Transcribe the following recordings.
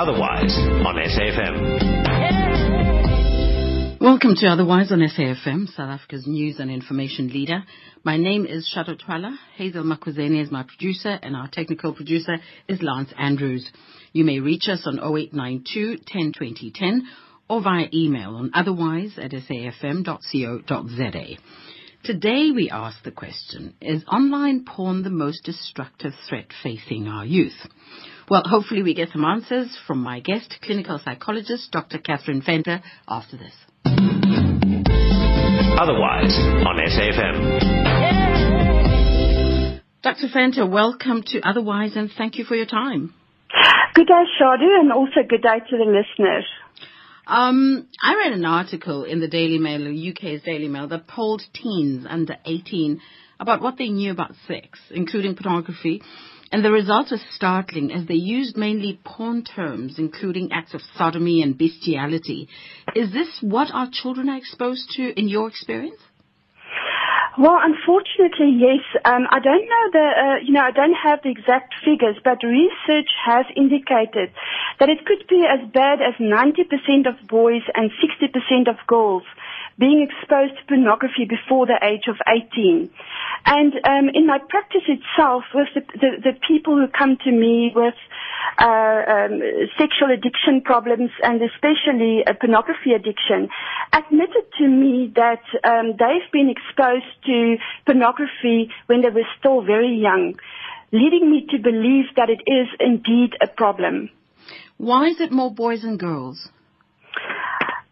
Otherwise on SAFM. Welcome to Otherwise on SAFM, South Africa's news and information leader. My name is Shato Twala. Hazel Makwazeni is my producer, and our technical producer is Lance Andrews. You may reach us on 0892 102010 or via email on otherwise at safm.co.za. Today we ask the question, is online porn the most destructive threat facing our youth? Well, hopefully we get some answers from my guest, clinical psychologist Dr. Cathrin Venter, after this. Otherwise on SAFM. Dr. Venter, welcome to Otherwise and thank you for your time. Good day, Shadu, and also good day to the listeners. Um, I read an article in the Daily Mail, the UK's Daily Mail, that polled teens under 18 about what they knew about sex, including pornography, and the results were startling as they used mainly porn terms, including acts of sodomy and bestiality. Is this what our children are exposed to in your experience? Well, unfortunately, yes. Um, I don't know the, uh, you know, I don't have the exact figures, but research has indicated that it could be as bad as 90% of boys and 60% of girls being exposed to pornography before the age of 18. And um, in my practice itself, with the, the, the people who come to me with uh, um, sexual addiction problems and especially a pornography addiction, admitted to me that um, they've been exposed to pornography when they were still very young, leading me to believe that it is indeed a problem. Why is it more boys and girls?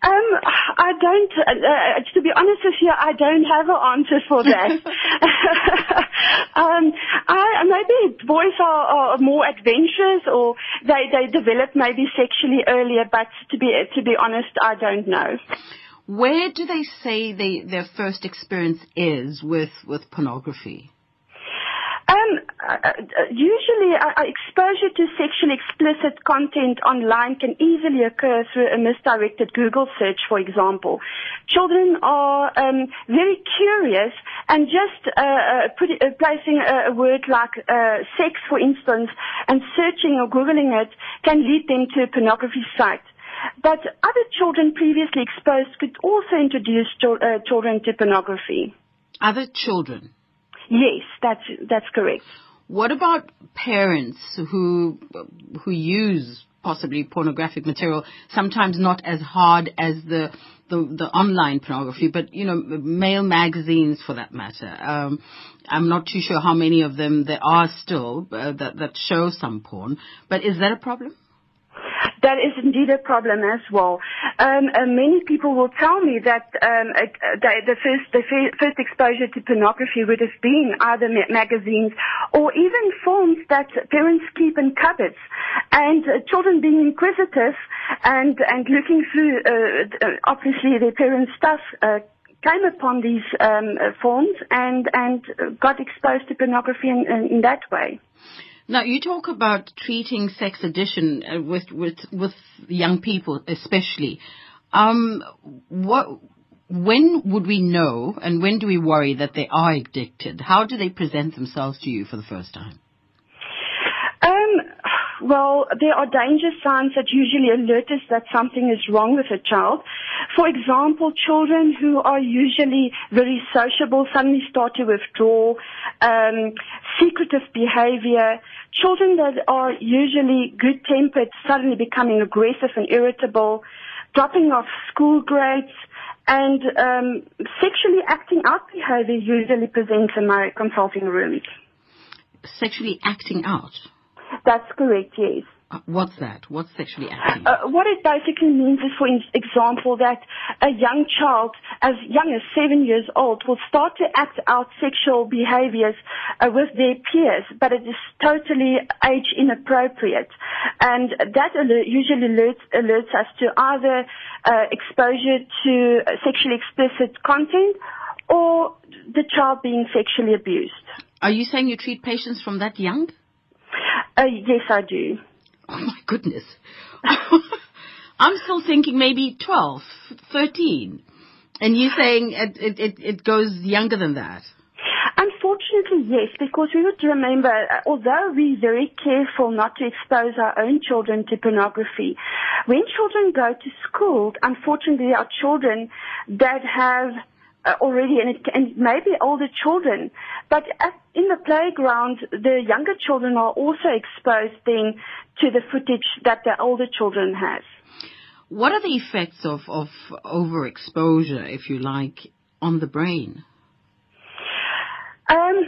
Um, I don't. Uh, uh, to be honest with you, I don't have an answer for that. um, I, maybe boys are, are, more adventurous, or they they develop maybe sexually earlier. But to be to be honest, I don't know. Where do they say they, their first experience is with with pornography? Um, uh, usually, uh, uh, exposure to sexually explicit content online can easily occur through a misdirected Google search, for example. Children are um, very curious and just uh, put, placing a, a, word like sex, for instance, and searching or Googling it can lead them to a pornography site. But other children previously exposed could also introduce ch- children to pornography. Other children? Yes, that's that's correct. What about parents who who use possibly pornographic material, sometimes not as hard as the the, the online pornography, but you know, male magazines for that matter. Um, I'm not too sure how many of them there are still uh, that that show some porn, but is that a problem? That is indeed a problem as well. Um, uh, many people will tell me that um, uh, the first the first exposure to pornography would have been either ma- magazines or even films that parents keep in cupboards, and uh, children being inquisitive and and looking through uh, uh obviously their parents' stuff. Uh, came upon these um, forms and and got exposed to pornography in, in, in that way. Now, you talk about treating sex addiction uh, with, with, with young people, especially. Um, what, when would we know and when do we worry that they are addicted? How do they present themselves to you for the first time? Well, there are danger signs that usually alert us that something is wrong with a child. For example, children who are usually very sociable suddenly start to withdraw, um, secretive behavior, children that are usually good-tempered suddenly becoming aggressive and irritable, dropping off school grades, and um, sexually acting out behavior usually presents in my consulting rooms. Sexually acting out? That's correct, yes. Uh, what's that? What's sexually acting? Uh, what it basically means is, for example, that a young child, as young as seven years old, will start to act out sexual behaviors uh, with their peers, but it is totally age inappropriate. And that alert, usually alerts, alerts us to either uh, exposure to sexually explicit content or the child being sexually abused. Are you saying you treat patients from that young? Uh, yes, I do. Oh my goodness. I'm still thinking maybe 12, 13. And you're saying it, it, it, goes younger than that. Unfortunately, yes, because we would remember, uh, although we're very careful not to expose our own children to pornography, when children go to school, unfortunately, are children that have uh, already, and, it, and maybe older children, but at, in the playground, the younger children are also exposed then to the footage that the older children have. What are the effects of, of overexposure, if you like, on the brain? Um,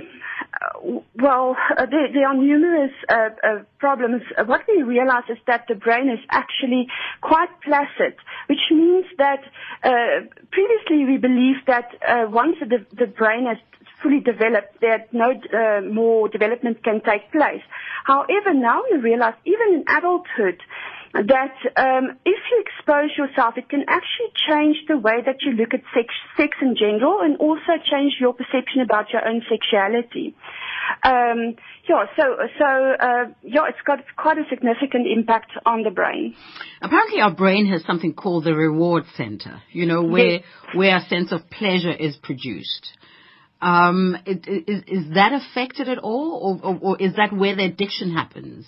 well, uh, there, there, are numerous uh, uh, problems. Uh, what we realize is that the brain is actually quite plastic, which means that uh, previously we believed that uh, once the, the brain has fully developed, that no more development can take place. However, now we realize even in adulthood, that um, if you expose yourself, it can actually change the way that you look at sex, sex in general and also change your perception about your own sexuality. Um, yeah, so so uh, yeah, it's got quite a significant impact on the brain. Apparently, our brain has something called the reward center. You know, where yes. where a sense of pleasure is produced. Um, it, is, is that affected at all, or, or, or is that where the addiction happens?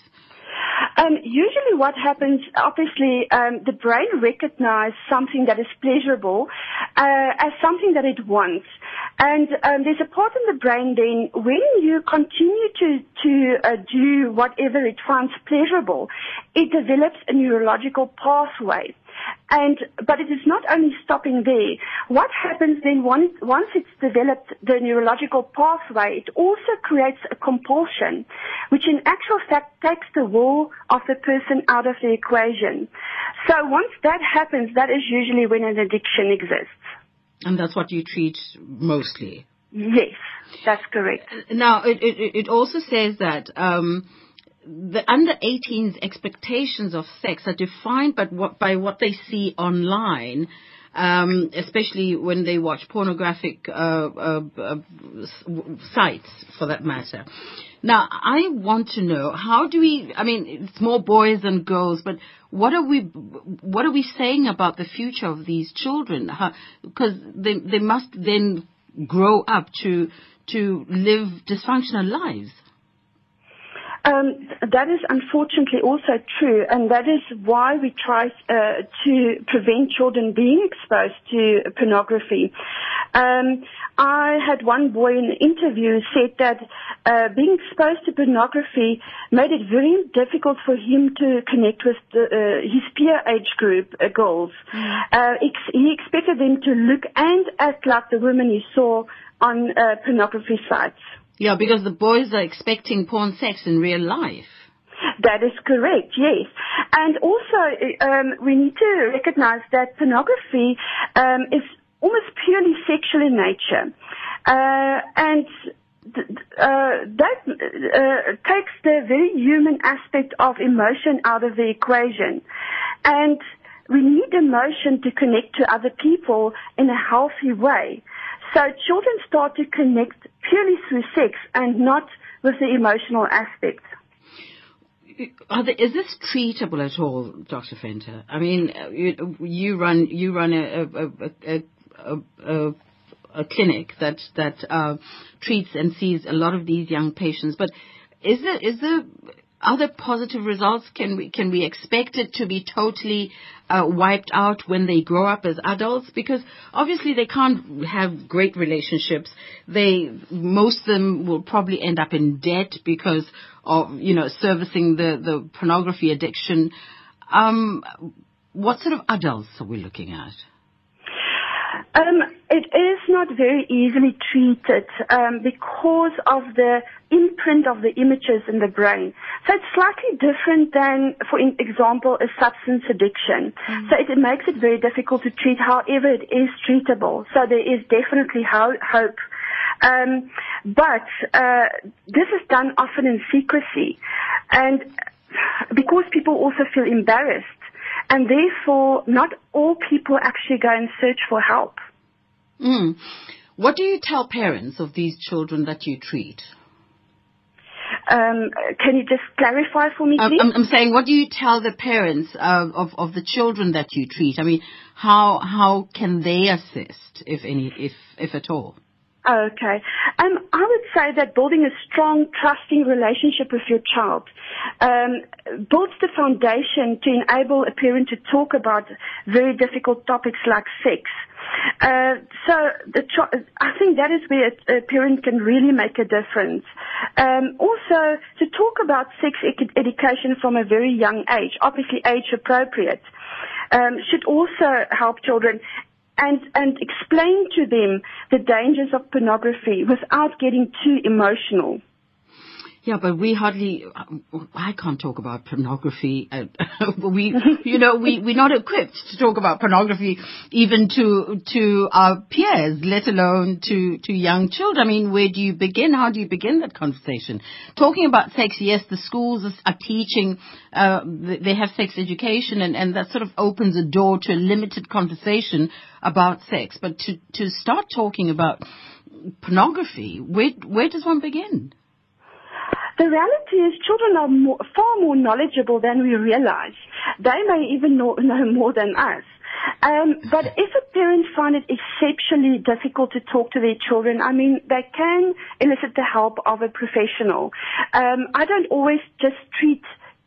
Um, usually what happens, obviously, um, the brain recognizes something that is pleasurable uh, as something that it wants. And um, there's a part in the brain then when you continue to, to uh, do whatever it finds pleasurable, it develops a neurological pathway. And, but it is not only stopping there. What happens then once, once it's developed the neurological pathway, it also creates a compulsion, which in actual fact takes the will of the person out of the equation. So once that happens, that is usually when an addiction exists. And that's what you treat mostly? Yes, that's correct. Now, it, it, it also says that, um, the under 18's expectations of sex are defined by what, by what they see online, um, especially when they watch pornographic uh, uh, uh, sites, for that matter. Now, I want to know how do we? I mean, it's more boys than girls, but what are we? What are we saying about the future of these children? Because they they must then grow up to to live dysfunctional lives. Um, that is unfortunately also true, and that is why we try uh, to prevent children being exposed to pornography. Um, I had one boy in the interview said that uh, being exposed to pornography made it very difficult for him to connect with the, uh, his peer age group uh, girls. Mm. Ex- he expected them to look and act like the women he saw on uh, pornography sites. Yeah, because the boys are expecting porn sex in real life. That is correct, yes. And also, um, we need to recognize that pornography um, is almost purely sexual in nature. Uh, and uh, that uh, takes the very human aspect of emotion out of the equation. And we need emotion to connect to other people in a healthy way. So children start to connect purely through sex and not with the emotional aspects. There, is this treatable at all, Dr. Venter? I mean, you, you run you run a a, a, a, a clinic that that uh, treats and sees a lot of these young patients, but is there is there other positive results? Can we can we expect it to be totally uh, wiped out when they grow up as adults? Because obviously they can't have great relationships. They most of them will probably end up in debt because of you know servicing the the pornography addiction. Um, what sort of adults are we looking at? Um, it is not very easily treated um, because of the imprint of the images in the brain. So it's slightly different than, for example, a substance addiction. Mm. So it, it, makes it very difficult to treat. However, it is treatable. So there is definitely ho- hope. Um, but uh, this is done often in secrecy, and because people also feel embarrassed and therefore not all people actually go and search for help. Mm. What do you tell parents of these children that you treat? Um, can you just clarify for me, please? I'm, I'm saying, what do you tell the parents uh, of of the children that you treat? I mean, how how can they assist, if any, if if at all? Okay. Um, I would say that building a strong, trusting relationship with your child um, builds the foundation to enable a parent to talk about very difficult topics like sex. Uh, so the I think that is where a, a, parent can really make a difference. Um, also, to talk about sex ed- education from a very young age, obviously age appropriate, um, should also help children and, and explain to them the dangers of pornography without getting too emotional. Yeah, but we hardly, I can't talk about pornography. We, you know, we, we're not equipped to talk about pornography even to, to our peers, let alone to, to young children. I mean, where do you begin? How do you begin that conversation? Talking about sex, yes, the schools are teaching, uh, they have sex education and, and that sort of opens a door to a limited conversation about sex. But to, to start talking about pornography, where, where does one begin? The reality is children are more, far more knowledgeable than we realize. They may even know, know more than us. Um, but if a parent find it exceptionally difficult to talk to their children, I mean, they can elicit the help of a professional. Um, I don't always just treat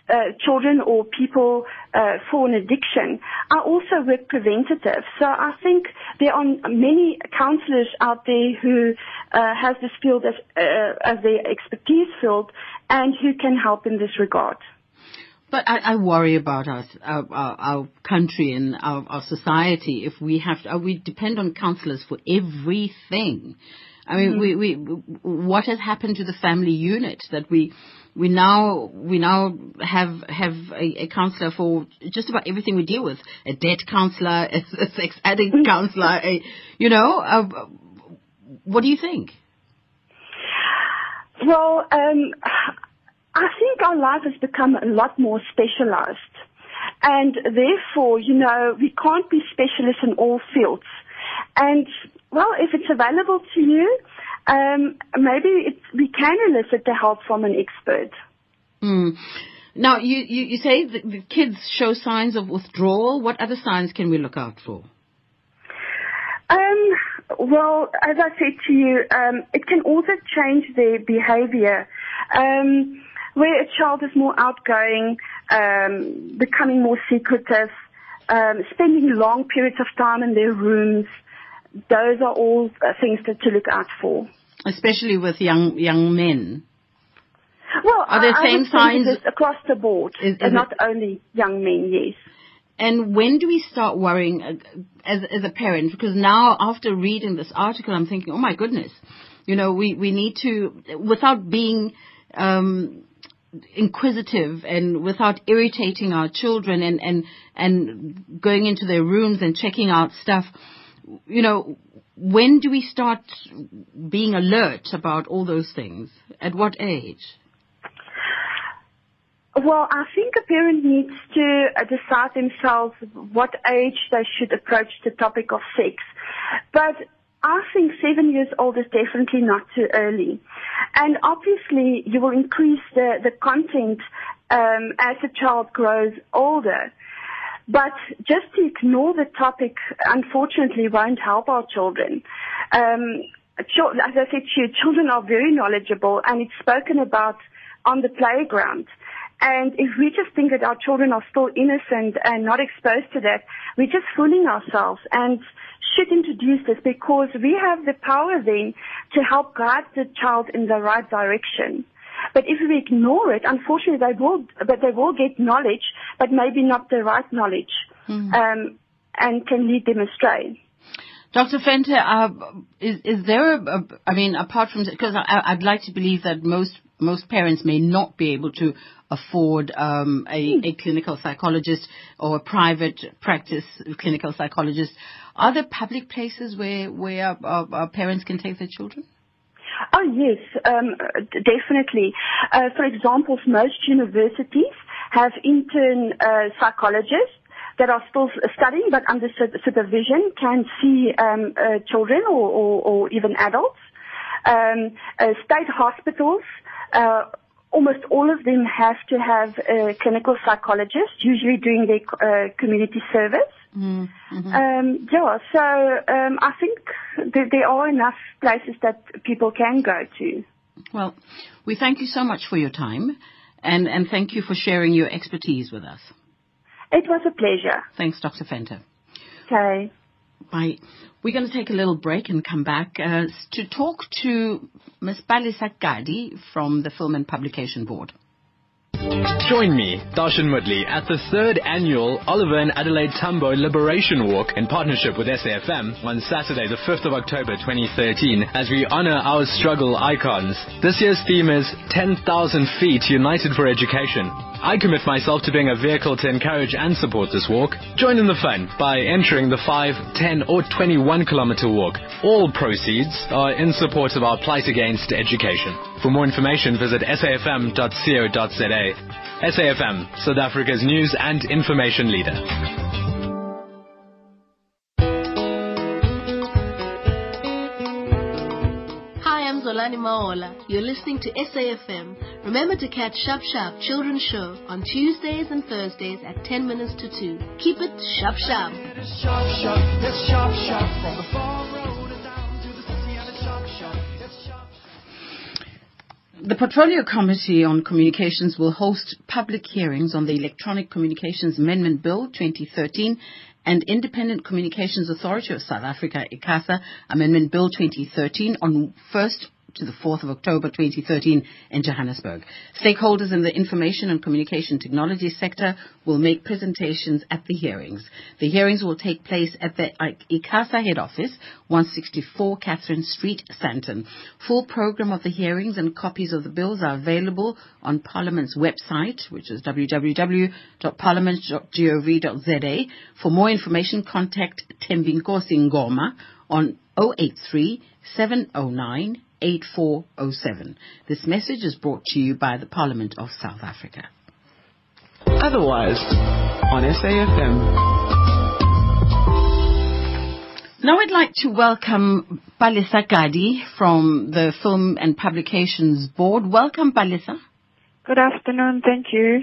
uh, children or people uh, for an addiction are also work preventative. So I think there are many counselors out there who uh, has this field as, uh, as their expertise field and who can help in this regard. But I, I worry about us, our, our, our country and our, our, society if we have to, uh, we depend on counselors for everything. I mean, mm-hmm. we, we, what has happened to the family unit that we, we now, we now have, have a, a counselor for just about everything we deal with. A debt counselor, a, a sex addict counselor, a, you know, uh, what do you think? Well, um, I think our life has become a lot more specialized. And therefore, you know, we can't be specialists in all fields. And well, if it's available to you, um, maybe we can elicit the help from an expert. Mm. Now, you, you, you say the kids show signs of withdrawal. What other signs can we look out for? Um, well, as I said to you, um, it can also change their behavior. Um, where a child is more outgoing, um, becoming more secretive, um, spending long periods of time in their rooms, those are all things to, to look out for. Especially with young young men. Well, are there I, same I signs across the board, is, is not it? only young men? Yes. And when do we start worrying uh, as as a parent? Because now, after reading this article, I'm thinking, oh my goodness, you know, we we need to, without being um, inquisitive and without irritating our children and and and going into their rooms and checking out stuff you know, when do we start being alert about all those things? At what age? Well, I think a parent needs to uh, decide themselves what age they should approach the topic of sex. But I think seven years old is definitely not too early. And obviously you will increase the, the content um, as the child grows older. But just to ignore the topic, unfortunately, won't help our children. Um, as I said to you, children are very knowledgeable and it's spoken about on the playground. And if we just think that our children are still innocent and not exposed to that, we're just fooling ourselves and should introduce this because we have the power then to help guide the child in the right direction. But if we ignore it, unfortunately, they will, but they will get knowledge, but maybe not the right knowledge, mm. um, and can lead them astray. Dr. Venter, uh, is, is there a, a, I mean, apart from, because I'd like to believe that most, most parents may not be able to afford um, a, hmm. a, clinical psychologist or a private practice clinical psychologist. Are there public places where, where our, our parents can take their children? Oh yes, um, definitely. Uh, for example, most universities have intern uh, psychologists that are still studying but under supervision can see um, uh, children or, or, or, even adults. Um, uh, state hospitals, uh, almost all of them have to have a clinical psychologist, usually doing their uh, community service. Mm-hmm. Um, yeah, so um, I think th- there are enough places that people can go to. Well, we thank you so much for your time, and, and thank you for sharing your expertise with us. It was a pleasure. Thanks, Dr. Venter. Okay. Bye. We're going to take a little break and come back uh, to talk to Ms. Palesa Gadi from the Film and Publication Board. Join me, Darshan Mudley, at the third annual Oliver and Adelaide Tambo Liberation Walk in partnership with SAFM on Saturday, the 5th of October 2013, as we honor our struggle icons. This year's theme is 10,000 Feet United for Education. I commit myself to being a vehicle to encourage and support this walk. Join in the fun by entering the 5, 10 or 21 kilometer walk. All proceeds are in support of our plight against education. For more information, visit safm.co.za. SAFM, South Africa's news and information leader. Hi, I'm Zolani Mahola. You're listening to SAFM. Remember to catch Sharp Sharp Children's Show on Tuesdays and Thursdays at 10 minutes to 2. Keep it sharp sharp. The Portfolio Committee on Communications will host public hearings on the Electronic Communications Amendment Bill 2013 and Independent Communications Authority of South Africa, ICASA, Amendment Bill 2013 on 1st to the 4th of October 2013 in Johannesburg. Stakeholders in the information and communication technology sector will make presentations at the hearings. The hearings will take place at the ICASA head office, 164 Catherine Street, Sandton. Full program of the hearings and copies of the bills are available on Parliament's website, which is www.parliament.gov.za. For more information, contact Tembinkosi Ngoma on 083 709 8407. This message is brought to you by the Parliament of South Africa. Otherwise, on SAFM. Now I'd like to welcome Palesa Gadi from the Film and Publications Board. Welcome, Palesa. Good afternoon. Thank you.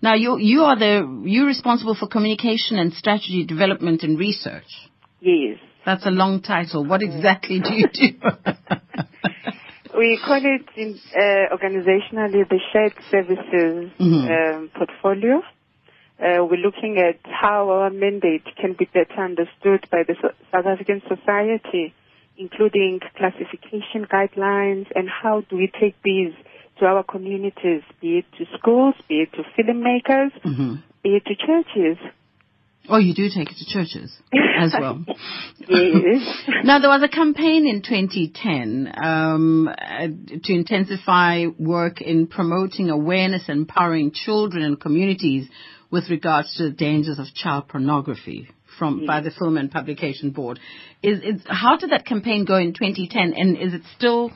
Now you you are the you responsible for communication and strategy development and research. Yes. That's a long title. What exactly do you do? we call it in, uh, organizationally the shared services mm-hmm. um, portfolio. Uh, we're looking at how our mandate can be better understood by the so- South African society, including classification guidelines and how do we take these to our communities, be it to schools, be it to filmmakers, mm-hmm. be it to churches. Oh, you do take it to churches as well. yes. now, there was a campaign in 2010 um, uh, to intensify work in promoting awareness and empowering children and communities with regards to the dangers of child pornography from yes. by the Film and Publication Board. Is, is how did that campaign go in 2010, and is it still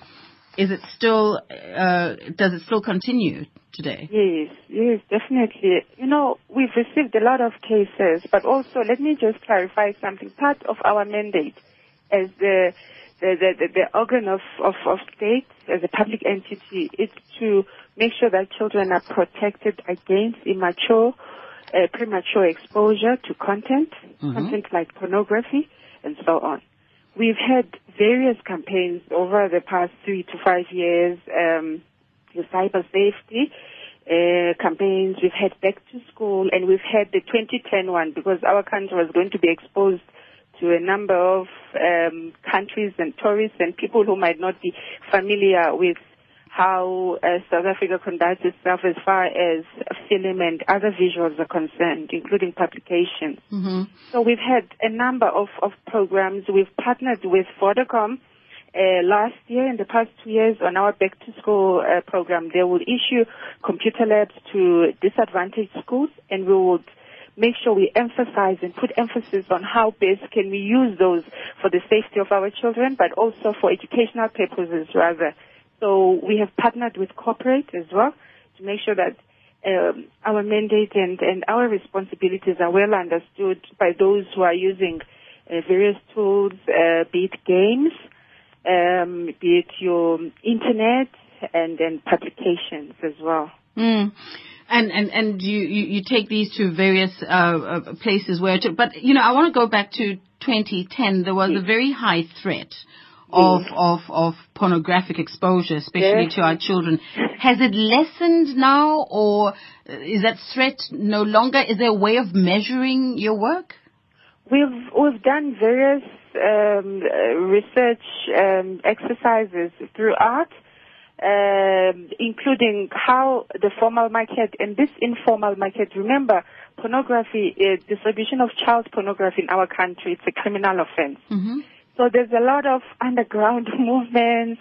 is it still uh, does it still continue today? Yes, yes, definitely. You know, we've received a lot of cases, but also let me just clarify something. Part of our mandate as the the, the, the organ of, of, of state, as a public entity, is to make sure that children are protected against immature, uh, premature exposure to content, mm-hmm. content like pornography, and so on. We've had various campaigns over the past three to five years. Um, the cyber safety uh, campaigns. We've had back to school, and we've had the 2010 one because our country was going to be exposed to a number of um, countries and tourists and people who might not be familiar with how uh, South Africa conducts itself as far as film and other visuals are concerned, including publications. Mm-hmm. So we've had a number of, of programs. We've partnered with Vodacom uh, last year, in the past two years, on our back to school uh, program, they will issue computer labs to disadvantaged schools, and we would make sure we emphasize and put emphasis on how best can we use those for the safety of our children, but also for educational purposes rather. So we have partnered with corporate as well to make sure that um, our mandate and, and our responsibilities are well understood by those who are using uh, various tools, uh, be it games, um, be it your internet and then publications as well. Mm. And and and you you, you take these to various uh, uh, places where to. But you know, I want to go back to 2010. There was a very high threat of of of pornographic exposure, especially Yes. to our children. Has it lessened now, or is that threat no longer? Is there a way of measuring your work? We've we've done various um, research um, exercises throughout, um, including how the formal market and this informal market. Remember, pornography, uh, distribution of child pornography in our country, it's a criminal offense. Mm-hmm. So there's a lot of underground movements,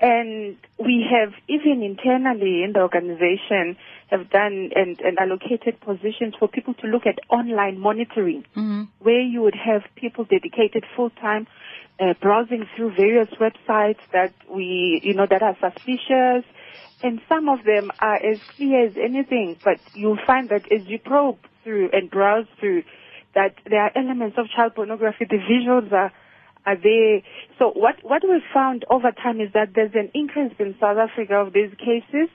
and we have even internally in the organization have done and, and allocated positions for people to look at online monitoring, Mm-hmm. where you would have people dedicated full time. Uh, browsing through various websites that we, you know, that are suspicious, and some of them are as clear as anything, but you'll find that as you probe through and browse through, that there are elements of child pornography. The visuals are are there. So what what we've found over time is that there's an increase in South Africa of these cases,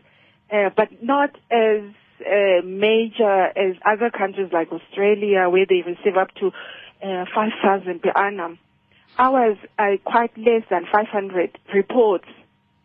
uh, but not as uh, major as other countries like Australia, where they receive up to uh, 5,000 per annum. Ours are quite less than 500 reports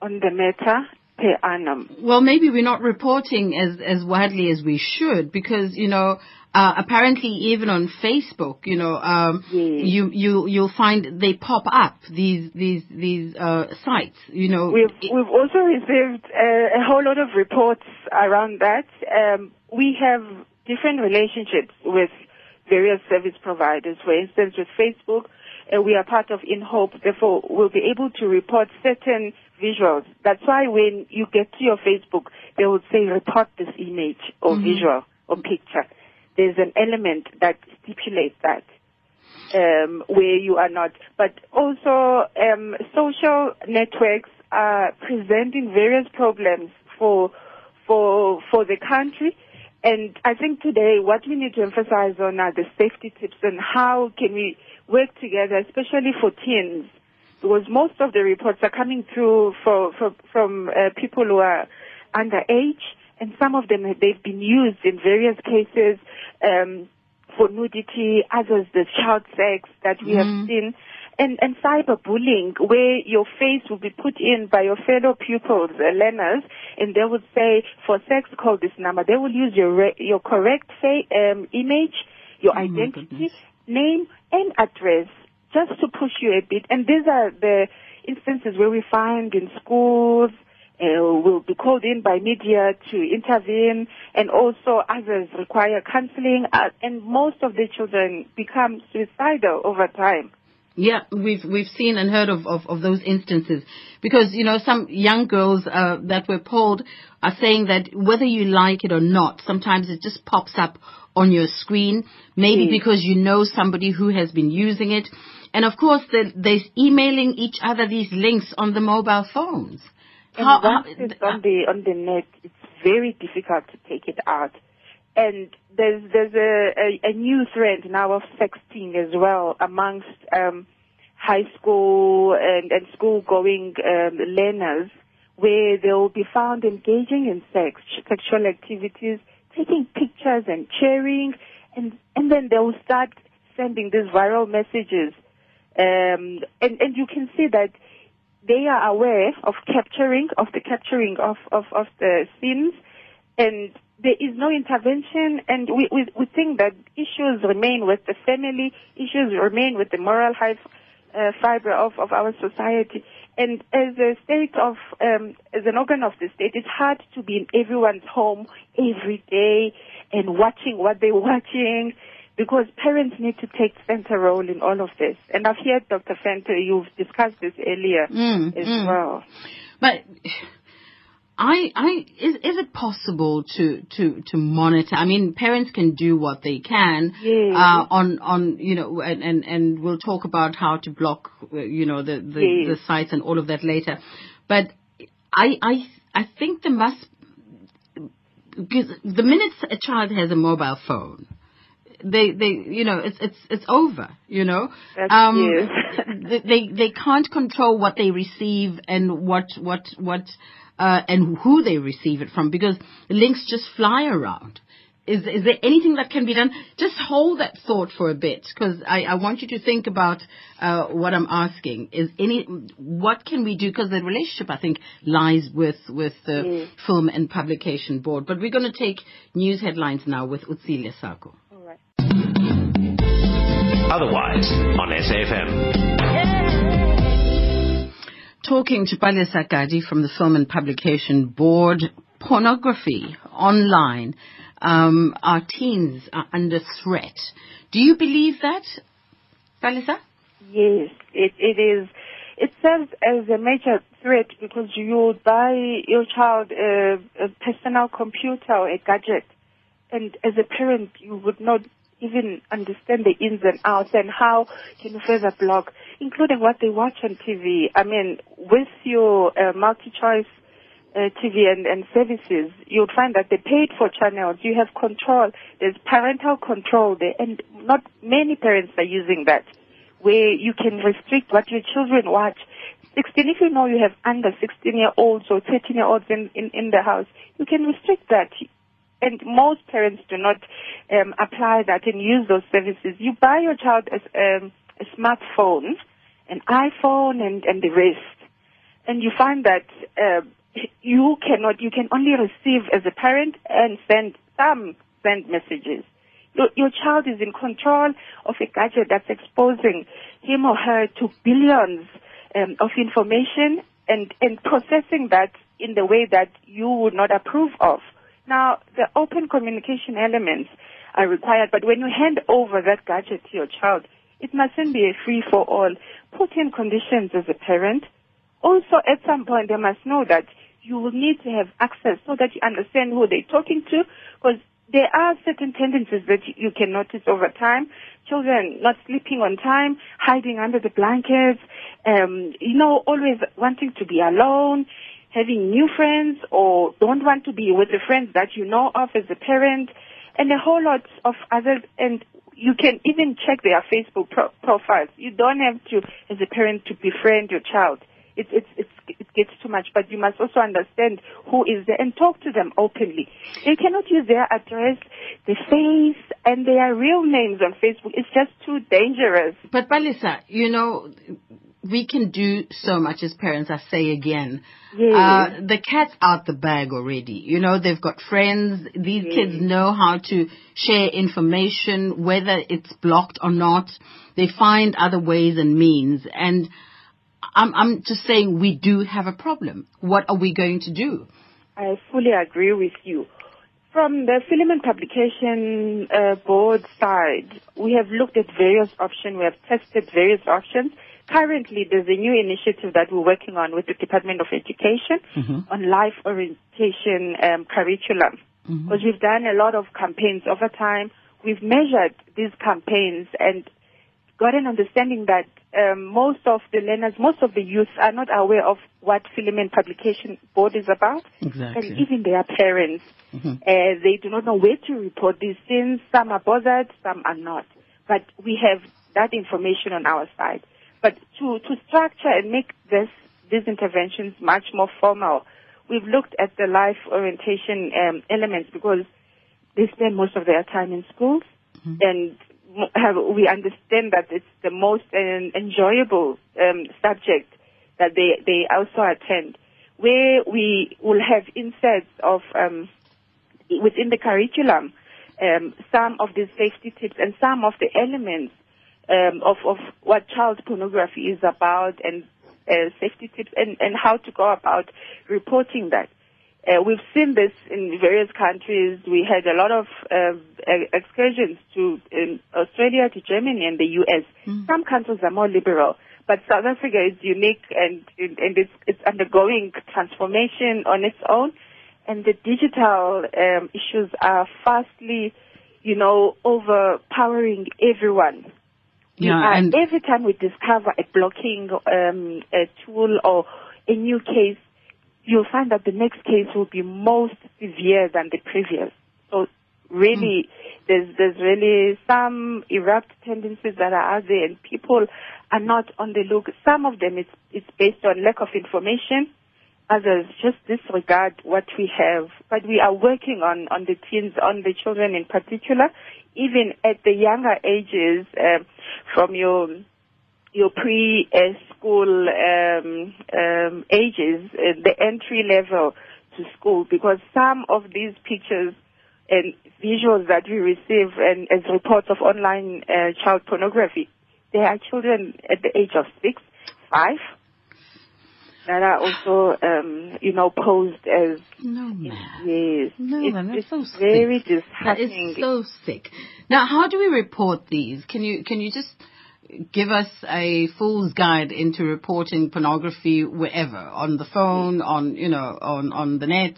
on the matter per annum. Well, maybe we're not reporting as as widely as we should because you know. Uh, apparently, even on Facebook, you know, um, Yes. you you you'll find they pop up these these these uh, sites. You know, We've we've also received uh, a whole lot of reports around that. Um, we have different relationships with various service providers. For instance, with Facebook, uh, we are part of InHope. Therefore, we'll be able to report certain visuals. That's why when you get to your Facebook, they will say report this image or visual or picture. There's an element that stipulates that um, where you are not. But also, um, social networks are presenting various problems for for for the country. And I think today what we need to emphasize on are the safety tips and how can we work together, especially for teens, because most of the reports are coming through for, for, from uh, people who are underage, and some of them they've been used in various cases um, for nudity, others the child sex that we have seen, and and cyberbullying, where your face will be put in by your fellow pupils, uh, learners, and they would say, for sex, call this number. They will use your re- your correct um, image, your my identity, name, and address, just to push you a bit. And these are the instances where we find in schools. Uh, will be called in by media to intervene, and also others require counseling, uh, and most of the children become suicidal over time. Yeah, we've we've seen and heard of, of, of those instances because you know some young girls uh, that were polled are saying that whether you like it or not, sometimes it just pops up on your screen. Maybe Mm. because you know somebody who has been using it, and of course they're, they're emailing each other these links on the mobile phones. And How- once how- it's on the on the net, it's very difficult to take it out. And there's there's a, a, a new trend now of sexting as well amongst um, high school and, and school going um, learners, where they will be found engaging in sex sexual activities, taking pictures and sharing, and and then they will start sending these viral messages, um, and and you can see that they are aware of capturing, of the capturing of, of, of the scenes, and there is no intervention, and we, we, we think that issues remain with the family, issues remain with the moral high uh, fiber of, of our society. And as a state of, um, as an organ of the state, it's hard to be in everyone's home every day and watching what they're watching because parents need to take center role in all of this. And I've heard, Dr. Venter, you've discussed this earlier Mm, as mm. well. But I, I, is, is it possible to, to, to monitor? I mean, parents can do what they can, Yes. uh, on, on, you know, and, and, and we'll talk about how to block, you know, the, the, Yes. the sites and all of that later. But I, I, I think there must, because the minute a child has a mobile phone, they, they, you know, it's, it's, it's over, you know. That's- yes. they, they, they can't control what they receive and what, what, what, uh, and who they receive it from because links just fly around. Is, is there anything that can be done? Just hold that thought for a bit because I, I want you to think about uh, what I'm asking. Is any what can we do? Because the relationship I think lies with with the Film and Publication Board. But we're going to take news headlines now with Utsile Sako. All right. Otherwise, on SAFM. Talking to Palesa Gadi from the Film and Publication Board, pornography online. Um, our teens are under threat. Do you believe that, Palesa? Yes, it, it is. It serves as a major threat because you buy your child a, a personal computer or a gadget, and as a parent, you would not even understand the ins and outs and how can further block, including what they watch on TV. I mean, with your uh, MultiChoice uh, TV and, and services, you'll find that they paid for channels. You have control. There's parental control there, and not many parents are using that, where you can restrict what your children watch. 16, if you know you have under 16 year olds or 13 year olds in, in, in the house, you can restrict that. And most parents do not um, apply that and use those services. You buy your child a, um, a smartphone, an iPhone, and, and the rest, and you find that uh, you cannot, you can only receive as a parent and send some send messages. Your, your child is in control of a gadget that's exposing him or her to billions um, of information and, and processing that in the way that you would not approve of. Now, the open communication elements are required, but when you hand over that gadget to your child, it mustn't be a free for all. Put in conditions as a parent. Also, at some point, they must know that you will need to have access so that you understand who they're talking to, because there are certain tendencies that you can notice over time. Children not sleeping on time, hiding under the blankets, um, you know, always wanting to be alone, having new friends, or don't want to be with the friends that you know of as a parent, and a whole lot of others. And you can even check their Facebook pro- profiles. You don't have to, as a parent, to befriend your child. It, it, it, gets too much, but you must also understand who is there and talk to them openly. You cannot use their address, their face, and their real names on Facebook. It's just too dangerous. But Palesa, you know, we can do so much as parents, I say again. Yes. Uh, the cat's out the bag already. You know, they've got friends. These kids know how to share information, whether it's blocked or not. They find other ways and means. And I'm, I'm just saying we do have a problem. What are we going to do? I fully agree with you. From the Film and Publication uh, Board side, we have looked at various options. We have tested various options. Currently, there's a new initiative that we're working on with the Department of Education on life orientation um, curriculum. Because we've done a lot of campaigns over time. We've measured these campaigns and got an understanding that um, most of the learners, most of the youth are not aware of what Film and Publication Board is about. Exactly. And even their parents, uh, they do not know where to report these things. Some are bothered, some are not. But we have that information on our side. But to, to structure and make this, these interventions much more formal, we've looked at the life orientation um, elements because they spend most of their time in schools. And have, we understand that it's the most um, enjoyable um, subject that they, they also attend. Where we will have inserts of um, within the curriculum um, some of the safety tips and some of the elements um, of, of what child pornography is about and uh, safety tips and, and how to go about reporting that. Uh, we've seen this in various countries. We had a lot of uh, excursions to Australia, to Germany, and the US. Some countries are more liberal, but South Africa is unique and and it's, it's undergoing transformation on its own. And the digital um, issues are fastly, you know, overpowering everyone. Yeah, are- and- every time we discover a blocking um, a tool or a new case, you'll find that the next case will be most severe than the previous. So really, there's there's really some erupt tendencies that are out there, and people are not on the look. Some of them it's it's based on lack of information, others just disregard what we have. But we are working on, on the teens, on the children in particular, even at the younger ages, uh, from your your pre-school um, um, ages, uh, the entry level to school, because some of these pictures and visuals that we receive and as reports of online uh, child pornography, there are children at the age of six, five, that are also, um, you know, posed as No, man. yes. No, it's, man, that's it's so sick. very disheartening. is so sick. Now, how do we report these? Can you can you just give us a fool's guide into reporting pornography wherever on the phone, on you know, on on the net?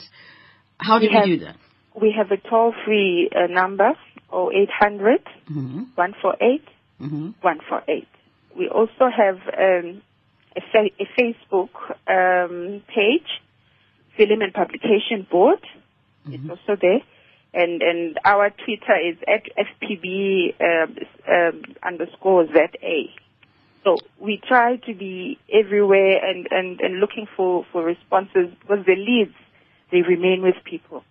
How do We we, have- do that? we have a toll-free uh, number, 0800 Mm-hmm. 148 Mm-hmm. 148. We also have um, a, fa- a Facebook um, page, Film and Publication Board. It's also there. And, and our Twitter is at FPB um, um, underscore ZA. So we try to be everywhere and, and, and looking for, for responses because the leads, they remain with people.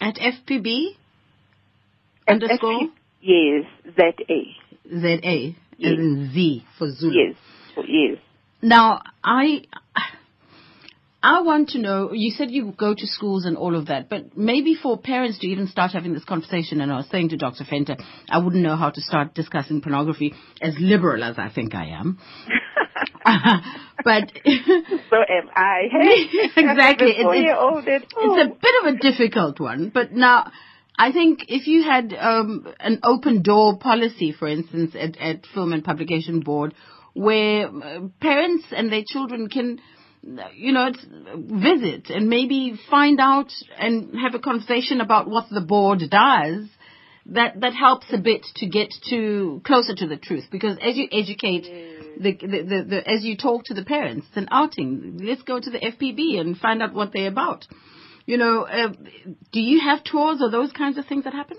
At FPB And underscore FP yes, ZA. ZA Yes. as in Z for Zulu. Yes, yes. Now, I I want to know. You said you go to schools and all of that, but maybe for parents to even start having this conversation. And I was saying to Dr. Venter, I wouldn't know how to start discussing pornography as liberal as I think I am. but So am I. Hey, Exactly. I'm a It- it's- four-year-old it's a bit of a difficult one. But now, I think if you had um, an open door policy, for instance, at, at Film and Publication Board, where uh, parents and their children can, you know, visit and maybe find out and have a conversation about what the board does. That that helps a bit to get to closer to the truth because as you educate the, the, the, the as you talk to the parents, it's an outing. Let's go to the FPB and find out what they're about. You know, uh, do you have tours or those kinds of things that happen?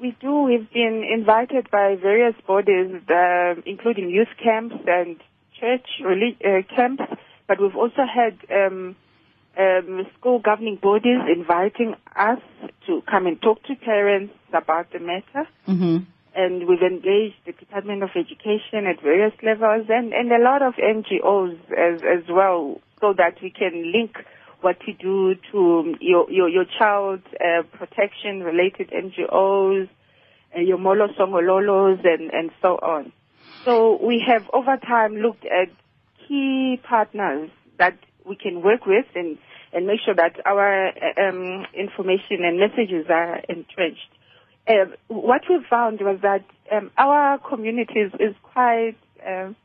We do. We've been invited by various bodies, uh, including youth camps and church relig- uh, camps, but we've also had um, um, school governing bodies inviting us to come and talk to parents about the matter. Mm-hmm. and we've engaged the Department of Education at various levels and, and a lot of NGOs as, as well so that we can link what to do to your, your, your child uh, protection related NGOs, uh, your Molo Songololos and, and so on. So we have over time looked at key partners that we can work with and, and make sure that our uh, um, information and messages are entrenched uh, what we found was that um, our communities is, quite um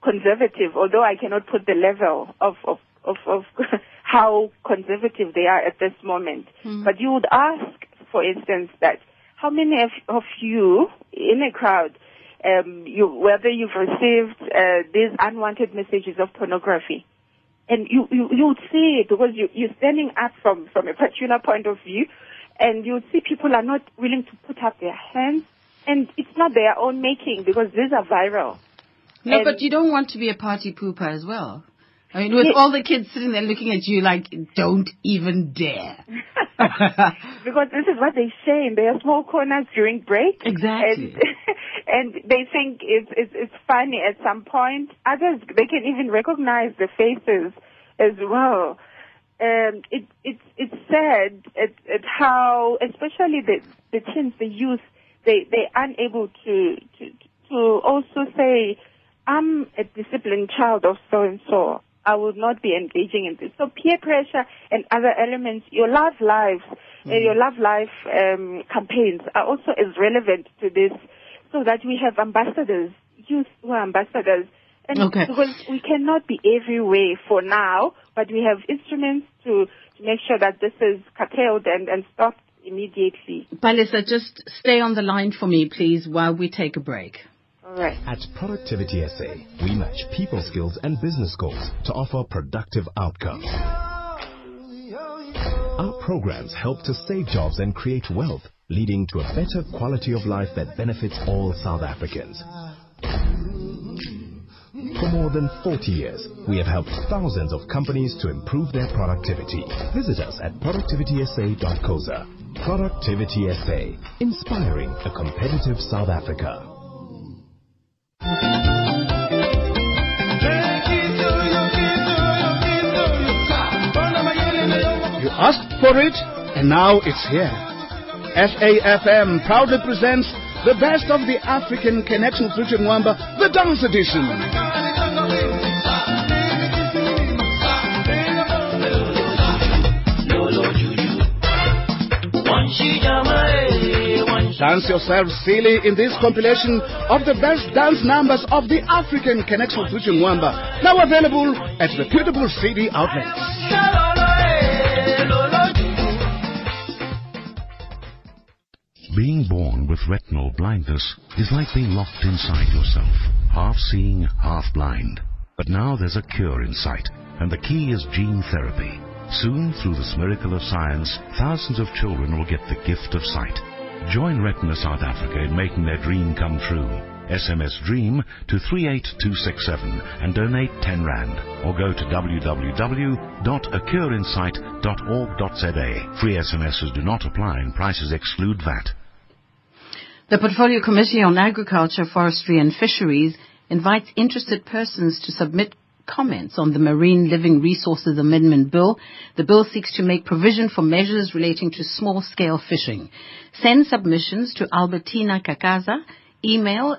conservative, although I cannot put the level of, of, of, of how conservative they are at this moment. But you would ask, for instance, that how many of, of you in a crowd, um, you, whether you've received uh, these unwanted messages of pornography, and you, you, you would see it because you, you're standing up from, from a particular point of view, and you would see people are not willing to put up their hands, and it's not their own making because these are viral. No, And- but you don't want to be a party pooper as well. I mean, with Yeah. all the kids sitting there looking at you like, don't even dare. because this is what they say in their small corners during break. Exactly. And, and they think it's, it's, it's funny at some point. Others, they can even recognize the faces as well. Um, it, it's, it's sad at, at how, especially the, the teens, the youth, they, they're unable to, to, to also say, I'm a disciplined child of so and so. I would not be engaging in this. So peer pressure and other elements, your love lives, uh, your love life um, campaigns are also as relevant to this, so that we have ambassadors, youth who are ambassadors, and Okay. because we cannot be everywhere for now, but we have instruments to, to make sure that this is curtailed and, and stopped immediately. Palesa, just stay on the line for me, please, while we take a break. At Productivity SA, we match people skills and business goals to offer productive outcomes. Our programs help to save jobs and create wealth, leading to a better quality of life that benefits all South Africans. For more than 40 years, we have helped thousands of companies to improve their productivity. Visit us at productivitysa.coza. Productivity SA, inspiring a competitive South Africa. Asked for it, and now it's here. SAFM proudly presents the best of the African Connection Future Mwamba, the dance edition. Dance yourself silly in this compilation of the best dance numbers of the African Connection Future Mwamba, now available at reputable CD outlets. Being born with retinal blindness is like being locked inside yourself, half seeing, half blind. But now there's a cure in sight, and the key is gene therapy. Soon, through this miracle of science, thousands of children will get the gift of sight. Join Retina South Africa in making their dream come true. SMS DREAM to 38267 and donate 10 Rand. Or go to www.acureinsight.org.za. Free SMSs do not apply and prices exclude VAT. The Portfolio Committee on Agriculture, Forestry and Fisheries invites interested persons to submit comments on the Marine Living Resources Amendment Bill. The bill seeks to make provision for measures relating to small-scale fishing. Send submissions to Albertina Kakaza, email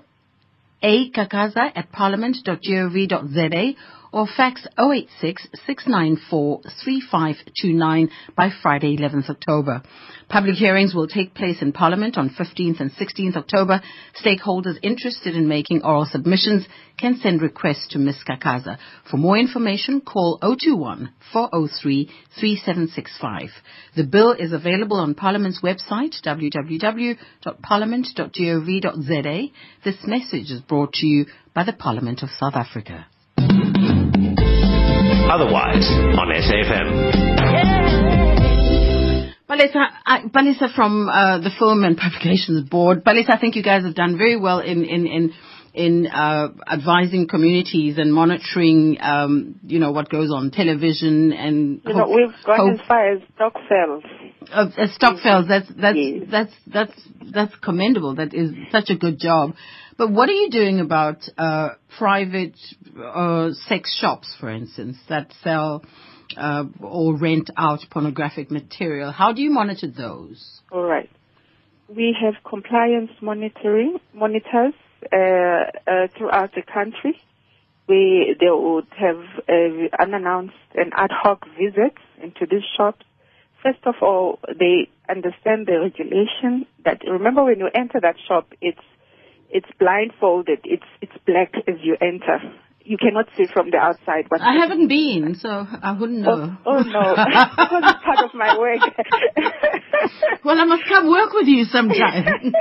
akakaza at parliament.gov.za or fax 086 694 3529 by Friday 11th October. Public hearings will take place in Parliament on 15th and 16th October. Stakeholders interested in making oral submissions can send requests to Ms. Kakaza. For more information, call 021 403 3765. The bill is available on Parliament's website, www.parliament.gov.za. This message is brought to you by the Parliament of South Africa. Otherwise, on SAFM. Palesa, I, Palesa from uh, the Film and Publications Board. Palesa, I think you guys have done very well in in in in uh, advising communities and monitoring, um, you know, what goes on television and. You know, we've gone hope- as far as stock sales. uh, uh, stokvels, that's that's that's that's that's commendable. That is such a good job. But what are you doing about uh, private uh, sex shops, for instance, that sell uh, or rent out pornographic material? How do you monitor those? All right. We have compliance monitoring monitors uh, uh, throughout the country. We they would have uh, unannounced and ad hoc visits into these shops. First of all, they understand the regulation. That remember when you enter that shop, it's it's blindfolded. It's it's black as you enter. You cannot see from the outside. What I haven't been, so I wouldn't know. Oh, oh no, because it's part of my work. well, I must come work with you sometime.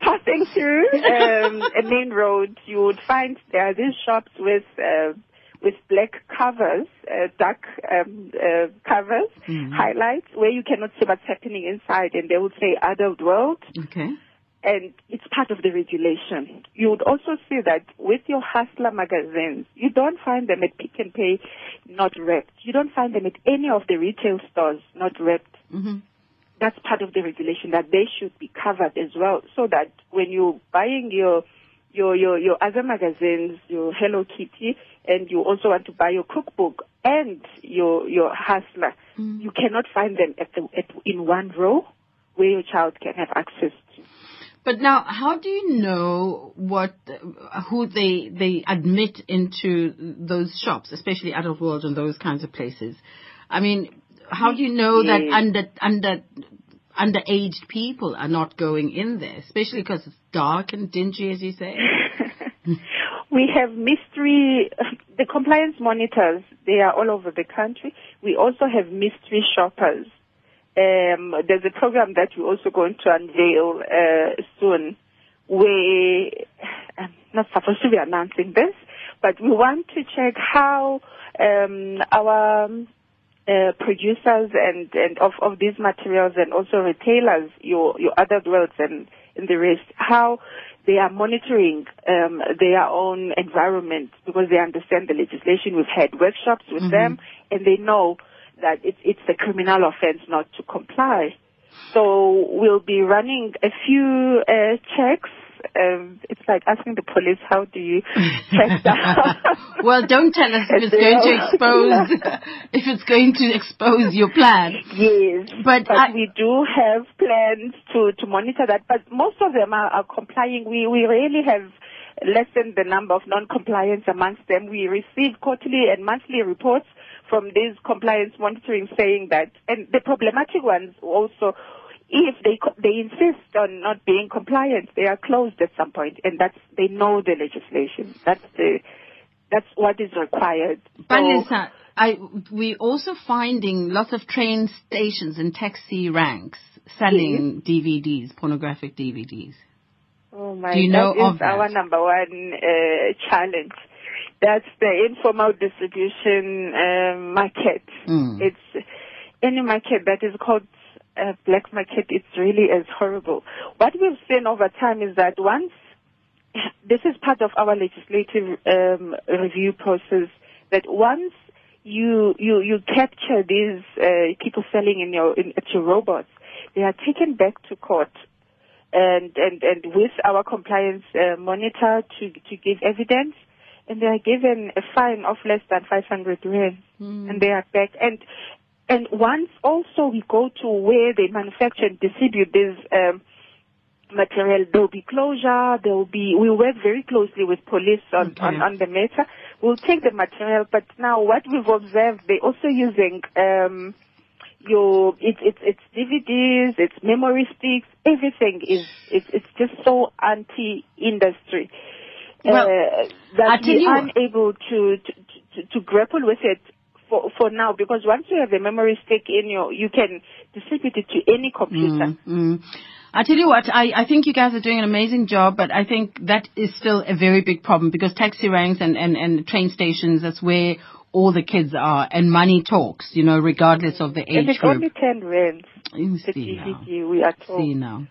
Passing through um, a main road, you would find there are these shops with uh, with black covers, uh, dark um, uh, covers, highlights, where you cannot see what's happening inside, and they would say adult world. Okay. And it's part of the regulation. You would also see that with your Hustler magazines, you don't find them at Pick and Pay not wrapped. You don't find them at any of the retail stores not wrapped. Mm-hmm. That's part of the regulation that they should be covered as well, so that when you're buying your your your your other magazines, your Hello Kitty, and you also want to buy your cookbook and your your Hustler, you cannot find them at the at, in one row where your child can have access to. But now, how do you know what who they they admit into those shops, especially Adult World and those kinds of places? I mean, how do you know that under under underaged people are not going in there, especially because it's dark and dingy, as you say? We have mystery, the compliance monitors, they are all over the country. We also have mystery shoppers. Um, there's a program that we're also going to unveil uh, soon where I'm not supposed to be announcing this, but we want to check how um, our um, uh, producers and, and of, of these materials and also retailers, your, your other worlds and, and the rest, how they are monitoring um, their own environment because they understand the legislation. We've had workshops with Mhm. them, and they know that it's it's a criminal offense not to comply. So we'll be running a few uh, checks. Um, it's like asking the police, how do you check that? well, don't tell us if it's going to expose if it's going to expose your plan. Yes, But but I- we do have plans to, to monitor that. But most of them are, are complying. We we really have lessened the number of non-compliance amongst them. We receive quarterly and monthly reports from these compliance monitoring saying that, and the problematic ones also, if they they insist on not being compliant, they are closed at some point, and that's they know the legislation. That's the that's what is required. So- Palesa, I, we're also finding lots of train stations and taxi ranks selling DVDs, pornographic DVDs. Oh my! Do you know that is that? our number one uh, challenge. That's the informal distribution um, market. Mm. It's any market that is called uh, black market. It's really as horrible. What we've seen over time is that once this is part of our legislative um, review process. That once you you you capture these uh, people selling in your in, at your robots, they are taken back to court and and and with our compliance uh, monitor to to give evidence, and they are given a fine of less than 500 rand, and they are back. And and once also we go to where they manufacture and distribute this um, material, there will be closure. There will be. We work very closely with police on on, on the matter. We'll take the material, but now what we've observed, they're also using. Um, your it's it's it's DVDs, it's memory sticks, everything is it's it's just so anti-industry Well, uh, that I tell we you are unable to, to to to grapple with it for for now because once you have the memory stick in your, you can distribute it to any computer. Mm, mm. I tell you what, I, I think you guys are doing an amazing job, but I think that is still a very big problem because taxi ranks and, and, and train stations, that's where all the kids are and money talks, you know, regardless of the age it's group. only ten rand. See now. We are told. See now.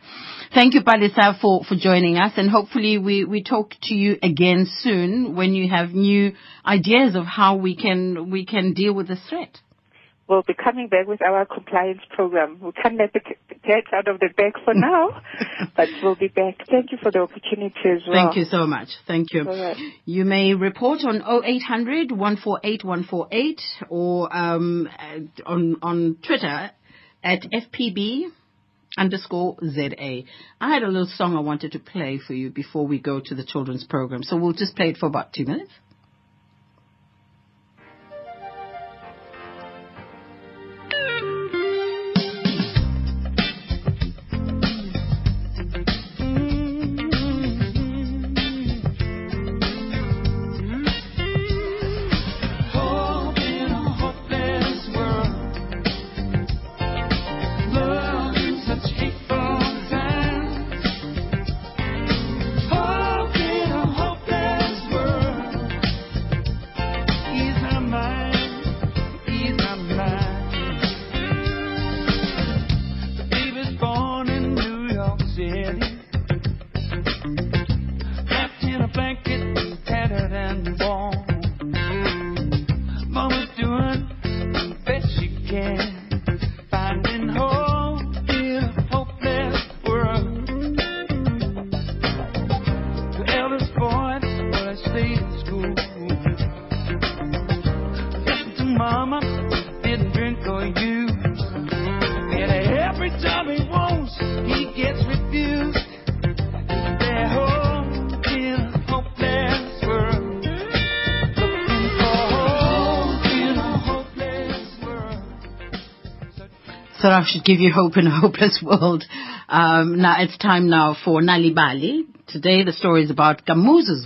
Thank you, Palesa, for, for joining us and hopefully we, we talk to you again soon when you have new ideas of how we can, we can deal with this threat. We'll be coming back with our compliance program. We can't let the cat out of the bag for now, but we'll be back. Thank you for the opportunity as well. Thank you so much. Thank you. Right. You may report on 0800 148 148 or um, on, on Twitter at FPB underscore ZA. I had a little song I wanted to play for you before we go to the children's program, so we'll just play it for about two minutes. I should give you hope in a hopeless world. Um, now it's time now for Nal'ibali. Today the story is about Kamuzu's.